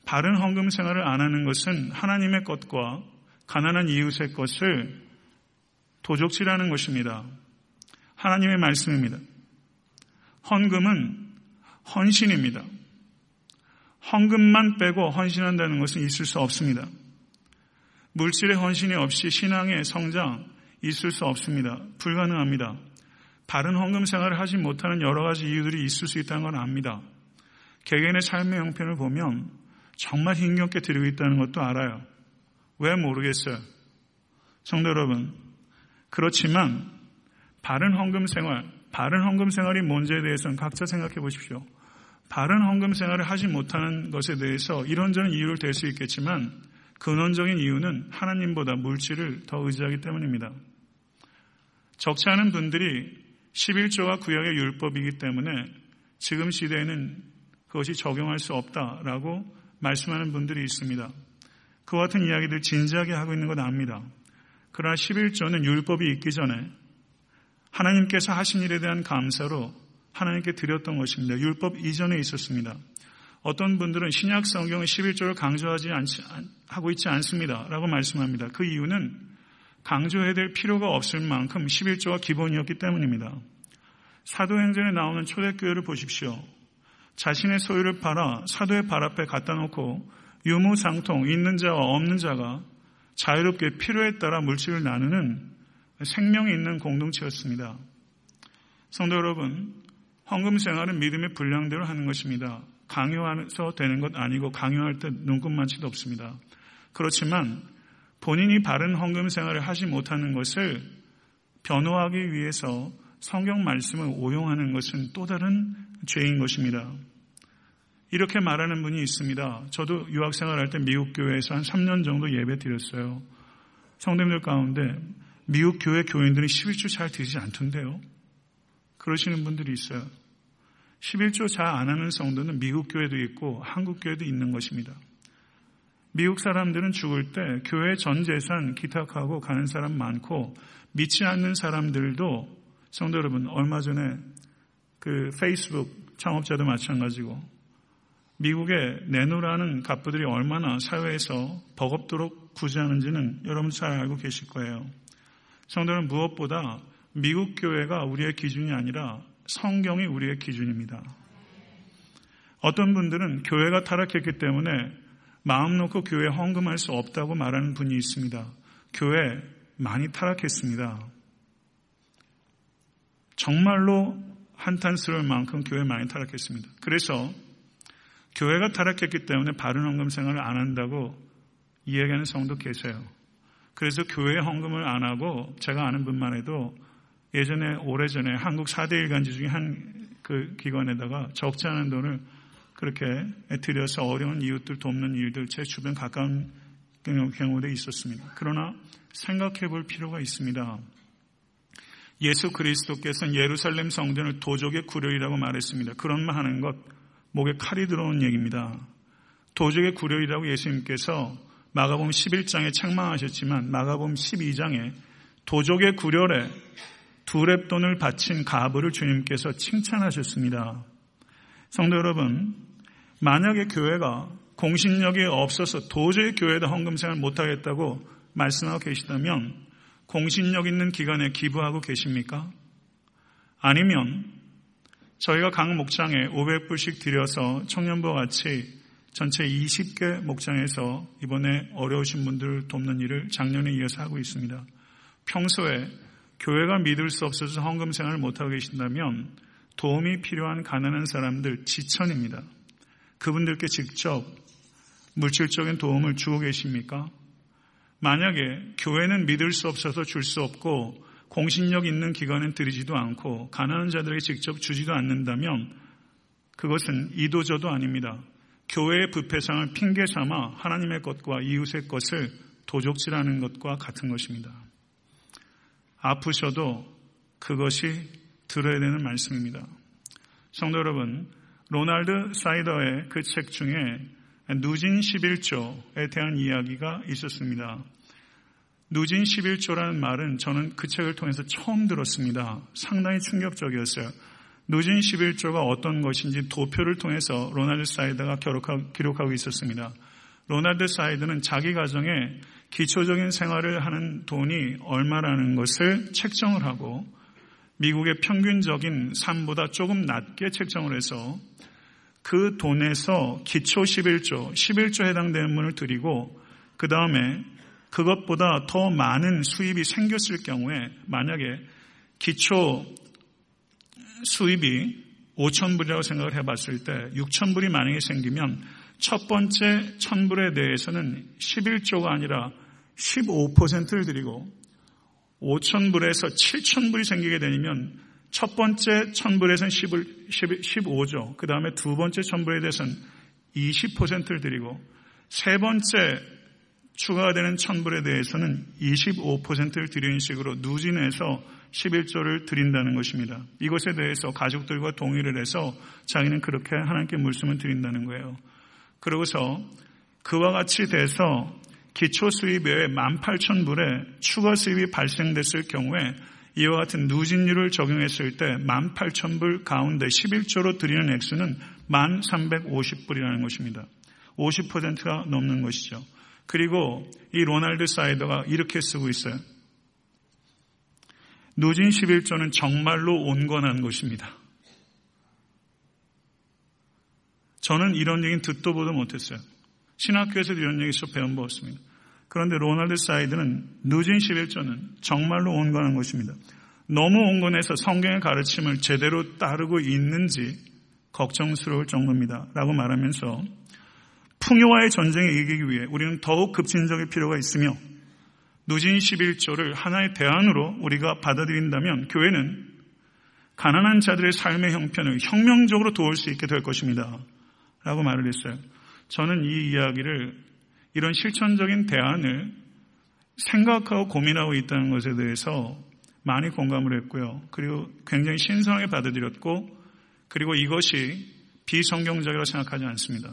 바른 헌금 생활을 안 하는 것은 하나님의 것과 가난한 이웃의 것을 도적질하는 것입니다. 하나님의 말씀입니다. 헌금은 헌신입니다. 헌금만 빼고 헌신한다는 것은 있을 수 없습니다. 물질의 헌신이 없이 신앙의 성장 있을 수 없습니다. 불가능합니다. 바른 헌금 생활을 하지 못하는 여러 가지 이유들이 있을 수 있다는 건 압니다. 개개인의 삶의 형편을 보면 정말 힘겹게 드리고 있다는 것도 알아요. 왜 모르겠어요. 성도 여러분, 그렇지만 바른 헌금 생활, 바른 헌금 생활이 뭔지에 대해서는 각자 생각해 보십시오. 바른 헌금 생활을 하지 못하는 것에 대해서 이런저런 이유를 댈 수 있겠지만 근원적인 이유는 하나님보다 물질을 더 의지하기 때문입니다. 적지 않은 분들이 11조와 구약의 율법이기 때문에 지금 시대에는 그것이 적용할 수 없다라고 말씀하는 분들이 있습니다. 그와 같은 이야기들 진지하게 하고 있는 건 압니다. 그러나 11조는 율법이 있기 전에 하나님께서 하신 일에 대한 감사로 하나님께 드렸던 것입니다. 율법 이전에 있었습니다. 어떤 분들은 신약 성경은 11조를 강조하지 않지, 하고 있지 않습니다. 라고 말씀합니다. 그 이유는 강조해야 될 필요가 없을 만큼 11조가 기본이었기 때문입니다. 사도행전에 나오는 초대교회를 보십시오. 자신의 소유를 팔아 사도의 발 앞에 갖다 놓고 유무상통 있는 자와 없는 자가 자유롭게 필요에 따라 물질을 나누는 생명이 있는 공동체였습니다. 성도 여러분, 헌금 생활은 믿음의 분량대로 하는 것입니다. 강요해서 되는 것 아니고 강요할 때 눈금만치도 없습니다. 그렇지만 본인이 바른 헌금 생활을 하지 못하는 것을 변호하기 위해서 성경 말씀을 오용하는 것은 또 다른 죄인 것입니다. 이렇게 말하는 분이 있습니다. 저도 유학 생활할 때 미국 교회에서 한 3년 정도 예배 드렸어요. 성도님들 가운데 미국 교회 교인들이 11조 잘 드리지 않던데요. 그러시는 분들이 있어요. 11조 잘 안 하는 성도는 미국 교회도 있고 한국 교회도 있는 것입니다. 미국 사람들은 죽을 때 교회 전 재산 기탁하고 가는 사람 많고 믿지 않는 사람들도 성도 여러분 얼마 전에 그 페이스북 창업자도 마찬가지고 미국에 내놓으라는 갑부들이 얼마나 사회에서 버겁도록 구제하는지는 여러분 잘 알고 계실 거예요. 성도는 무엇보다 미국 교회가 우리의 기준이 아니라 성경이 우리의 기준입니다. 어떤 분들은 교회가 타락했기 때문에 마음 놓고 교회 헌금할 수 없다고 말하는 분이 있습니다. 교회 많이 타락했습니다. 정말로 한탄스러울 만큼 교회 많이 타락했습니다. 그래서 교회가 타락했기 때문에 바른 헌금 생활을 안 한다고 이야기하는 성도 계세요. 그래서 교회 헌금을 안 하고 제가 아는 분만 해도 예전에 오래전에 한국 4대 일간지 중에 한 그 기관에다가 적지 않은 돈을 그렇게 들여서 어려운 이웃들 돕는 일들 제 주변 가까운 경우도 있었습니다. 그러나 생각해 볼 필요가 있습니다. 예수 그리스도께서는 예루살렘 성전을 도적의 구려이라고 말했습니다. 그런 말 하는 것 목에 칼이 들어온 얘기입니다. 도적의 구려이라고 예수님께서 마가복음 11장에 책망하셨지만 마가복음 12장에 도적의 구렬에 두 랩돈을 바친 가부를 주님께서 칭찬하셨습니다. 성도 여러분, 만약에 교회가 공신력이 없어서 도저히 교회에다 헌금생을 못하겠다고 말씀하고 계시다면 공신력 있는 기관에 기부하고 계십니까? 아니면 저희가 각 목장에 500불씩 들여서 청년부와 같이 전체 20개 목장에서 이번에 어려우신 분들 돕는 일을 작년에 이어서 하고 있습니다. 평소에 교회가 믿을 수 없어서 헌금 생활을 못하고 계신다면 도움이 필요한 가난한 사람들 지천입니다. 그분들께 직접 물질적인 도움을 주고 계십니까? 만약에 교회는 믿을 수 없어서 줄 수 없고 공신력 있는 기관은 드리지도 않고 가난한 자들에게 직접 주지도 않는다면 그것은 이도저도 아닙니다. 교회의 부패상을 핑계 삼아 하나님의 것과 이웃의 것을 도적질하는 것과 같은 것입니다. 아프셔도 그것이 들어야 되는 말씀입니다. 성도 여러분, 로날드 사이더의 그 책 중에 누진 11조에 대한 이야기가 있었습니다. 누진 11조라는 말은 저는 그 책을 통해서 처음 들었습니다. 상당히 충격적이었어요. 누진 11조가 어떤 것인지 도표를 통해서 로날드 사이드가 기록하고 있었습니다. 로날드 사이더는 자기 가정에 기초적인 생활을 하는 돈이 얼마라는 것을 책정을 하고 미국의 평균적인 삶보다 조금 낮게 책정을 해서 그 돈에서 기초 11조, 11조 해당되는 분을 드리고 그 다음에 그것보다 더 많은 수입이 생겼을 경우에 만약에 기초 수입이 5천 불이라고 생각을 해봤을 때 6천 불이 만약에 생기면 첫 번째 천불에 대해서는 11조가 아니라 15%를 드리고 5천불에서 7천불이 생기게 되면 첫 번째 천불에서는 15조, 그 다음에 두 번째 천불에 대해서는 20%를 드리고 세 번째 추가가 되는 천불에 대해서는 25%를 드리는 식으로 누진해서 11조를 드린다는 것입니다. 이것에 대해서 가족들과 동의를 해서 자기는 그렇게 하나님께 물씀을 드린다는 거예요. 그러고서 그와 같이 돼서 기초 수입 외에 18,000불에 추가 수입이 발생됐을 경우에 이와 같은 누진율을 적용했을 때 18,000불 가운데 11조로 드리는 액수는 1,350불이라는 것입니다. 50%가 넘는 것이죠. 그리고 이 로날드 사이더가 이렇게 쓰고 있어요. 누진 11조는 정말로 온건한 것입니다. 저는 이런 얘기는 듣도 보도 못했어요. 신학교에서도 이런 얘기 못 배워 봤습니다. 그런데 로널드 사이더는 누진 11조는 정말로 온건한 것입니다. 너무 온건해서 성경의 가르침을 제대로 따르고 있는지 걱정스러울 정도입니다. 라고 말하면서 풍요와의 전쟁에 이기기 위해 우리는 더욱 급진적일 필요가 있으며 누진 11조를 하나의 대안으로 우리가 받아들인다면 교회는 가난한 자들의 삶의 형편을 혁명적으로 도울 수 있게 될 것입니다. 라고 말을 했어요. 저는 이 이야기를 이런 실천적인 대안을 생각하고 고민하고 있다는 것에 대해서 많이 공감을 했고요. 그리고 굉장히 신선하게 받아들였고 그리고 이것이 비성경적이라고 생각하지 않습니다.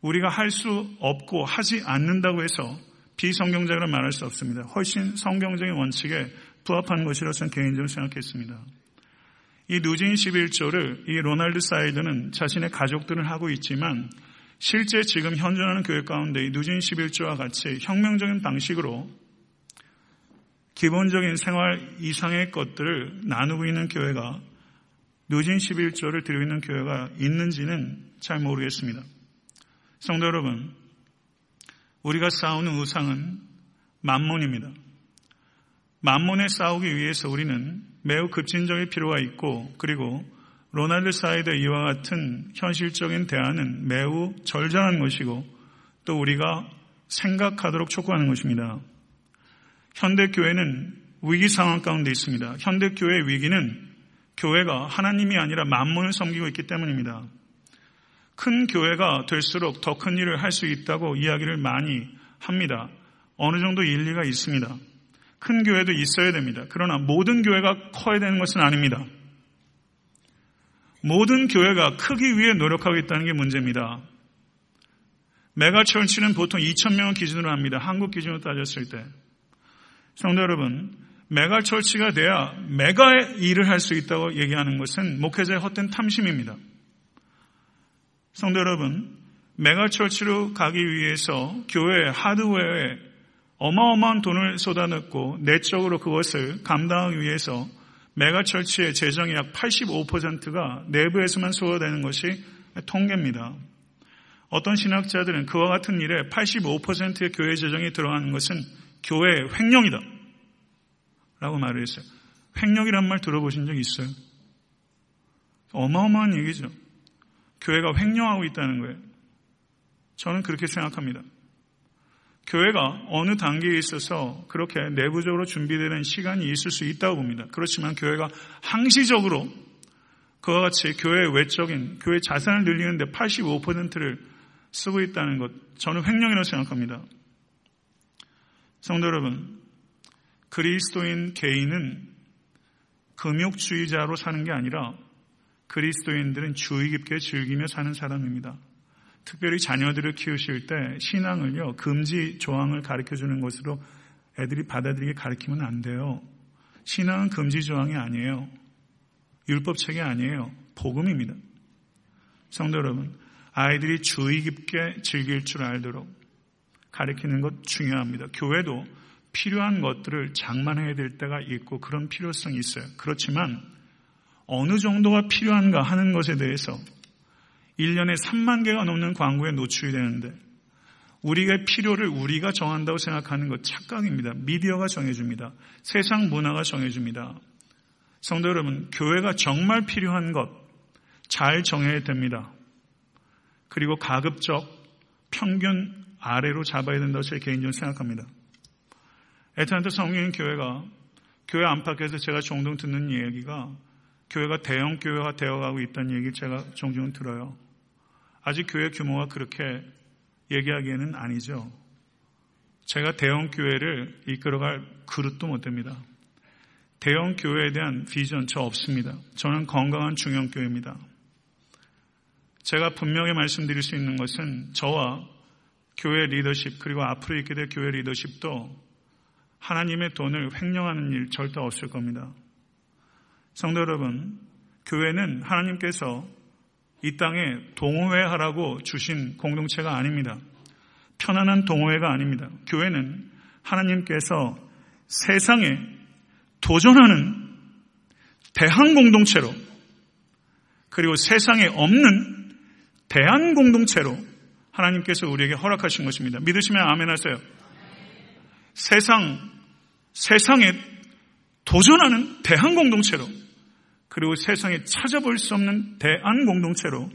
우리가 할 수 없고 하지 않는다고 해서 비성경적이라 말할 수 없습니다. 훨씬 성경적인 원칙에 부합한 것이라고 저는 개인적으로 생각했습니다. 이 누진 11조를 이 로날드 사이더는 자신의 가족들을 하고 있지만 실제 지금 현존하는 교회 가운데 이 누진 11조와 같이 혁명적인 방식으로 기본적인 생활 이상의 것들을 나누고 있는 교회가 누진 십일조를 드리고 있는 교회가 있는지는 잘 모르겠습니다. 성도 여러분, 우리가 싸우는 우상은 맘몬입니다. 맘몬에 싸우기 위해서 우리는 매우 급진적일 필요가 있고 그리고 로날드 사이더 이와 같은 현실적인 대안은 매우 적절한 것이고 또 우리가 생각하도록 촉구하는 것입니다. 현대 교회는 위기 상황 가운데 있습니다. 현대 교회의 위기는 교회가 하나님이 아니라 만문을 섬기고 있기 때문입니다. 큰 교회가 될수록 더 큰 일을 할 수 있다고 이야기를 많이 합니다. 어느 정도 일리가 있습니다. 큰 교회도 있어야 됩니다. 그러나 모든 교회가 커야 되는 것은 아닙니다. 모든 교회가 크기 위해 노력하고 있다는 게 문제입니다. 메가철치는 보통 2천명을 기준으로 합니다. 한국 기준으로 따졌을 때. 성도 여러분, 메가철치가 돼야 메가의 일을 할 수 있다고 얘기하는 것은 목회자의 헛된 탐심입니다. 성도 여러분, 메가철치로 가기 위해서 교회 하드웨어에 어마어마한 돈을 쏟아넣고 내적으로 그것을 감당하기 위해서 메가철치의 재정의 약 85%가 내부에서만 소화되는 것이 통계입니다. 어떤 신학자들은 그와 같은 일에 85%의 교회 재정이 들어가는 것은 교회의 횡령이다. 라고 말을 했어요. 횡령이란 말 들어보신 적 있어요? 어마어마한 얘기죠. 교회가 횡령하고 있다는 거예요. 저는 그렇게 생각합니다. 교회가 어느 단계에 있어서 그렇게 내부적으로 준비되는 시간이 있을 수 있다고 봅니다. 그렇지만 교회가 항시적으로 그와 같이 교회 외적인 교회 자산을 늘리는데 85%를 쓰고 있다는 것 저는 횡령이라고 생각합니다. 성도 여러분, 그리스도인 개인은 금욕주의자로 사는 게 아니라 그리스도인들은 주의 깊게 즐기며 사는 사람입니다. 특별히 자녀들을 키우실 때 신앙을요, 금지 조항을 가르쳐 주는 것으로 애들이 받아들이게 가르치면 안 돼요. 신앙은 금지 조항이 아니에요. 율법책이 아니에요. 복음입니다. 성도 여러분, 아이들이 주의 깊게 즐길 줄 알도록 가르치는 것 중요합니다. 교회도 필요한 것들을 장만해야 될 때가 있고 그런 필요성이 있어요. 그렇지만 어느 정도가 필요한가 하는 것에 대해서 1년에 3만 개가 넘는 광고에 노출이 되는데 우리의 필요를 우리가 정한다고 생각하는 것 착각입니다. 미디어가 정해줍니다. 세상 문화가 정해줍니다. 성도 여러분, 교회가 정말 필요한 것 잘 정해야 됩니다. 그리고 가급적 평균 아래로 잡아야 된다고 제 개인적으로 생각합니다. 에탄트 성인 교회가 교회 안팎에서 제가 종종 듣는 얘기가 교회가 대형 교회가 되어가고 있다는 얘기 제가 종종 들어요. 아직 교회 규모가 그렇게 얘기하기에는 아니죠. 제가 대형 교회를 이끌어갈 그릇도 못 됩니다. 대형 교회에 대한 비전 저 없습니다. 저는 건강한 중형 교회입니다. 제가 분명히 말씀드릴 수 있는 것은 저와 교회 리더십 그리고 앞으로 있게 될 교회 리더십도 하나님의 돈을 횡령하는 일 절대 없을 겁니다. 성도 여러분, 교회는 하나님께서 이 땅에 동호회하라고 주신 공동체가 아닙니다. 편안한 동호회가 아닙니다. 교회는 하나님께서 세상에 도전하는 대한 공동체로 그리고 세상에 없는 대한 공동체로 하나님께서 우리에게 허락하신 것입니다. 믿으시면 아멘 하세요. 세상, 세상에 도전하는 대한 공동체로 그리고 세상에 찾아볼 수 없는 대한 공동체로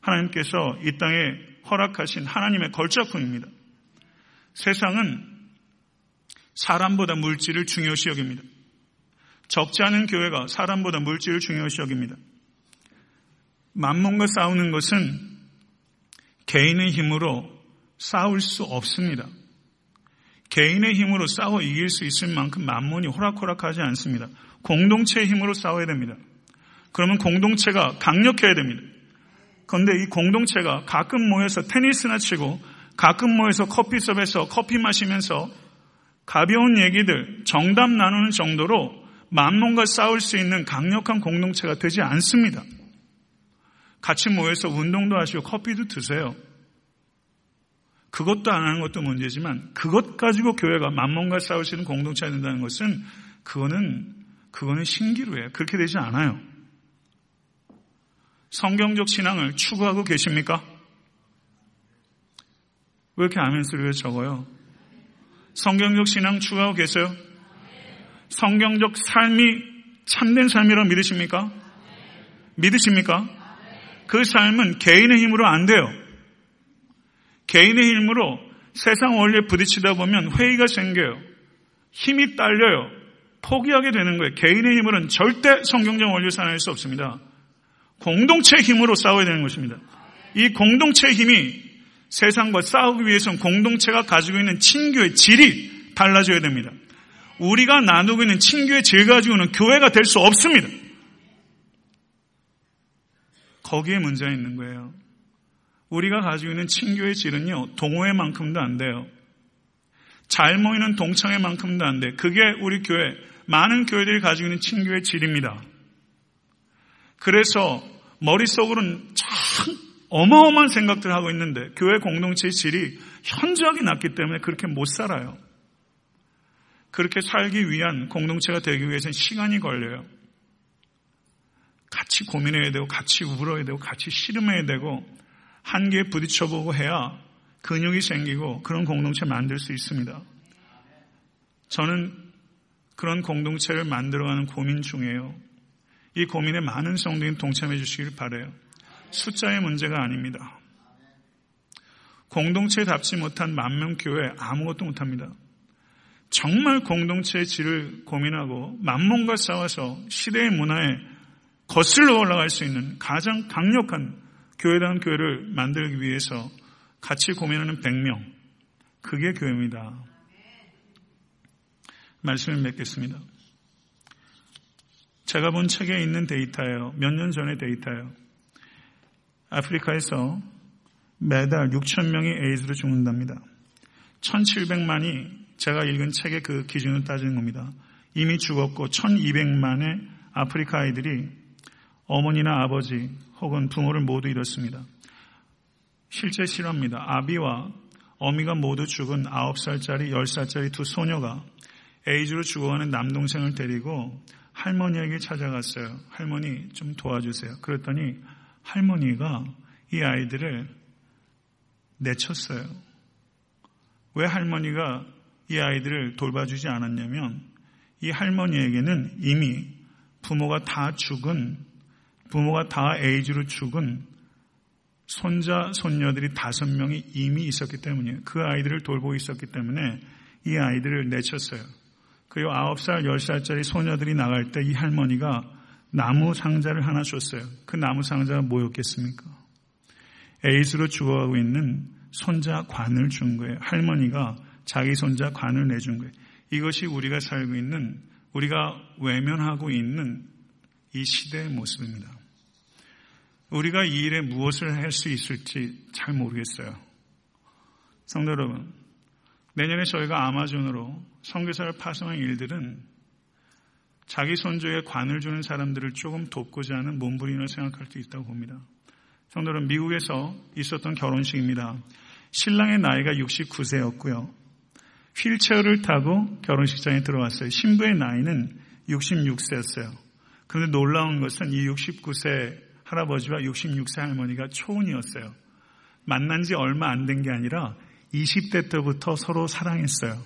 하나님께서 이 땅에 허락하신 하나님의 걸작품입니다. 세상은 사람보다 물질을 중요시 여깁니다. 적지 않은 교회가 사람보다 물질을 중요시 여깁니다. 만mon과 싸우는 것은 개인의 힘으로 싸울 수 없습니다. 개인의 힘으로 싸워 이길 수 있을 만큼 만몬이 호락호락하지 않습니다. 공동체의 힘으로 싸워야 됩니다. 그러면 공동체가 강력해야 됩니다. 그런데 이 공동체가 가끔 모여서 테니스나 치고 가끔 모여서 커피숍에서 커피 마시면서 가벼운 얘기들 정답 나누는 정도로 만몬과 싸울 수 있는 강력한 공동체가 되지 않습니다. 같이 모여서 운동도 하시고 커피도 드세요. 그것도 안 하는 것도 문제지만 그것 가지고 교회가 만몬과 싸우시는 공동체가 된다는 것은 그거는 그거는 신기루예요. 그렇게 되지 않아요. 성경적 신앙을 추구하고 계십니까? 왜 이렇게 아멘 소리를 적어요? 성경적 신앙 추구하고 계세요? 성경적 삶이 참된 삶이라고 믿으십니까? 믿으십니까? 그 삶은 개인의 힘으로 안 돼요. 개인의 힘으로 세상 원리에 부딪히다 보면 회의가 생겨요. 힘이 딸려요. 포기하게 되는 거예요. 개인의 힘으로는 절대 성경적 원리를 살아낼 수 없습니다. 공동체 힘으로 싸워야 되는 것입니다. 이 공동체 힘이 세상과 싸우기 위해서는 공동체가 가지고 있는 친교의 질이 달라져야 됩니다. 우리가 나누고 있는 친교의 질 가지고는 교회가 될 수 없습니다. 거기에 문제가 있는 거예요. 우리가 가지고 있는 친교의 질은요, 동호회만큼도 안 돼요. 잘 모이는 동창회만큼도 안 돼. 그게 우리 교회, 많은 교회들이 가지고 있는 친교의 질입니다. 그래서 머릿속으로는 참 어마어마한 생각들을 하고 있는데 교회 공동체의 질이 현저하게 낮기 때문에 그렇게 못 살아요. 그렇게 살기 위한 공동체가 되기 위해서는 시간이 걸려요. 같이 고민해야 되고 같이 울어야 되고 같이 씨름해야 되고 한계에 부딪혀보고 해야 근육이 생기고 그런 공동체 만들 수 있습니다. 저는 그런 공동체를 만들어가는 고민 중이에요. 이 고민에 많은 성도인 동참해 주시길 바래요. 숫자의 문제가 아닙니다. 공동체답지 못한 만명 교회 아무것도 못합니다. 정말 공동체의 질을 고민하고 만mon과 싸워서 시대의 문화에 거슬러 올라갈 수 있는 가장 강력한 교회다운 교회를 만들기 위해서 같이 고민하는 100명. 그게 교회입니다. 말씀을 맺겠습니다. 제가 본 책에 있는 데이터예요. 몇 년 전의 데이터예요. 아프리카에서 매달 6천 명이 에이즈로 죽는답니다. 1,700만이 제가 읽은 책의 그 기준을 따지는 겁니다. 이미 죽었고 1,200만의 아프리카 아이들이 어머니나 아버지 혹은 부모를 모두 잃었습니다. 실제 실화입니다. 아비와 어미가 모두 죽은 9살짜리, 10살짜리 두 소녀가 에이즈로 죽어가는 남동생을 데리고 할머니에게 찾아갔어요. 할머니 좀 도와주세요. 그랬더니 할머니가 이 아이들을 내쳤어요. 왜 할머니가 이 아이들을 돌봐주지 않았냐면 이 할머니에게는 이미 부모가 다 죽은 부모가 다 에이즈로 죽은 손자 손녀들이 다섯 명이 이미 있었기 때문이에요. 그 아이들을 돌보고 있었기 때문에 이 아이들을 내쳤어요. 그리고 아홉 살, 열 살짜리 소녀들이 나갈 때 이 할머니가 나무 상자를 하나 줬어요. 그 나무 상자가 뭐였겠습니까? 에이즈로 죽어가고 있는 손자 관을 준 거예요. 할머니가 자기 손자 관을 내준 거예요. 이것이 우리가 살고 있는, 우리가 외면하고 있는 이 시대의 모습입니다. 우리가 이 일에 무엇을 할 수 있을지 잘 모르겠어요. 성도 여러분, 내년에 저희가 아마존으로 성교사를 파송한 일들은 자기 손주에 관을 주는 사람들을 조금 돕고자 하는 몸부림을 생각할 수 있다고 봅니다. 성도는 미국에서 있었던 결혼식입니다. 신랑의 나이가 69세였고요. 휠체어를 타고 결혼식장에 들어왔어요. 신부의 나이는 66세였어요. 그런데 놀라운 것은 이 69세 할아버지와 66세 할머니가 초혼이었어요. 만난 지 얼마 안 된 게 아니라 20대 때부터 서로 사랑했어요.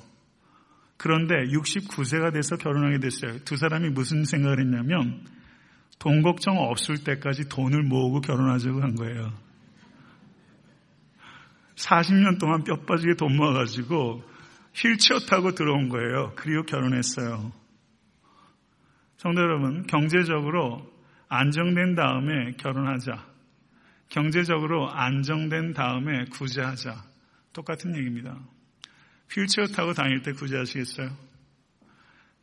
그런데 69세가 돼서 결혼하게 됐어요. 두 사람이 무슨 생각을 했냐면 돈 걱정 없을 때까지 돈을 모으고 결혼하자고 한 거예요. 40년 동안 뼈 빠지게 돈 모아가지고 휠체어 타고 들어온 거예요. 그리고 결혼했어요. 성도 여러분, 경제적으로 안정된 다음에 결혼하자. 경제적으로 안정된 다음에 구제하자. 똑같은 얘기입니다. 휠체어 타고 다닐 때 구제하시겠어요?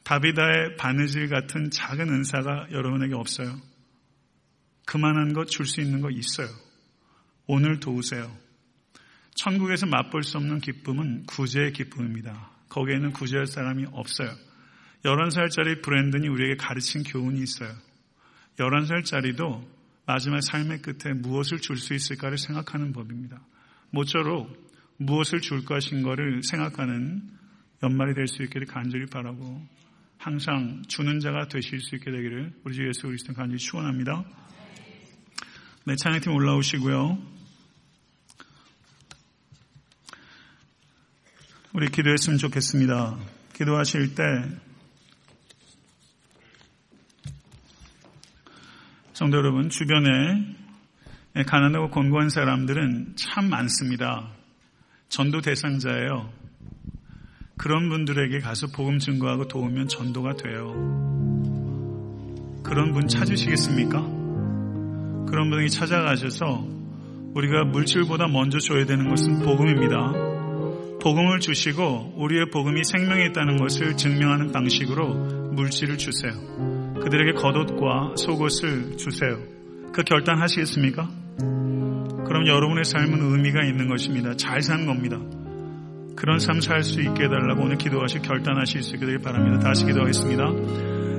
다비다의 바느질 같은 작은 은사가 여러분에게 없어요. 그만한 것 줄 수 있는 거 있어요. 오늘 도우세요. 천국에서 맛볼 수 없는 기쁨은 구제의 기쁨입니다. 거기에는 구제할 사람이 없어요. 11살짜리 브랜든이 우리에게 가르친 교훈이 있어요. 11살짜리도 마지막 삶의 끝에 무엇을 줄 수 있을까를 생각하는 법입니다. 모쪼록 무엇을 줄 것인 거를 생각하는 연말이 될 수 있기를 간절히 바라고 항상 주는 자가 되실 수 있게 되기를 우리 주 예수 그리스도 간절히 축원합니다. 네, 찬양팀 올라오시고요. 우리 기도했으면 좋겠습니다. 기도하실 때 성도 여러분 주변에 가난하고 곤고한 사람들은 참 많습니다. 전도 대상자예요. 그런 분들에게 가서 복음 증거하고 도우면 전도가 돼요. 그런 분 찾으시겠습니까? 그런 분에게 찾아가셔서 우리가 물질보다 먼저 줘야 되는 것은 복음입니다. 복음을 주시고 우리의 복음이 생명에 있다는 것을 증명하는 방식으로 물질을 주세요. 그들에게 겉옷과 속옷을 주세요. 그 결단하시겠습니까? 그럼 여러분의 삶은 의미가 있는 것입니다. 잘 사는 겁니다. 그런 삶 살 수 있게 해달라고 오늘 기도하시 결단하실 수 있게 되길 바랍니다. 다시 기도하겠습니다.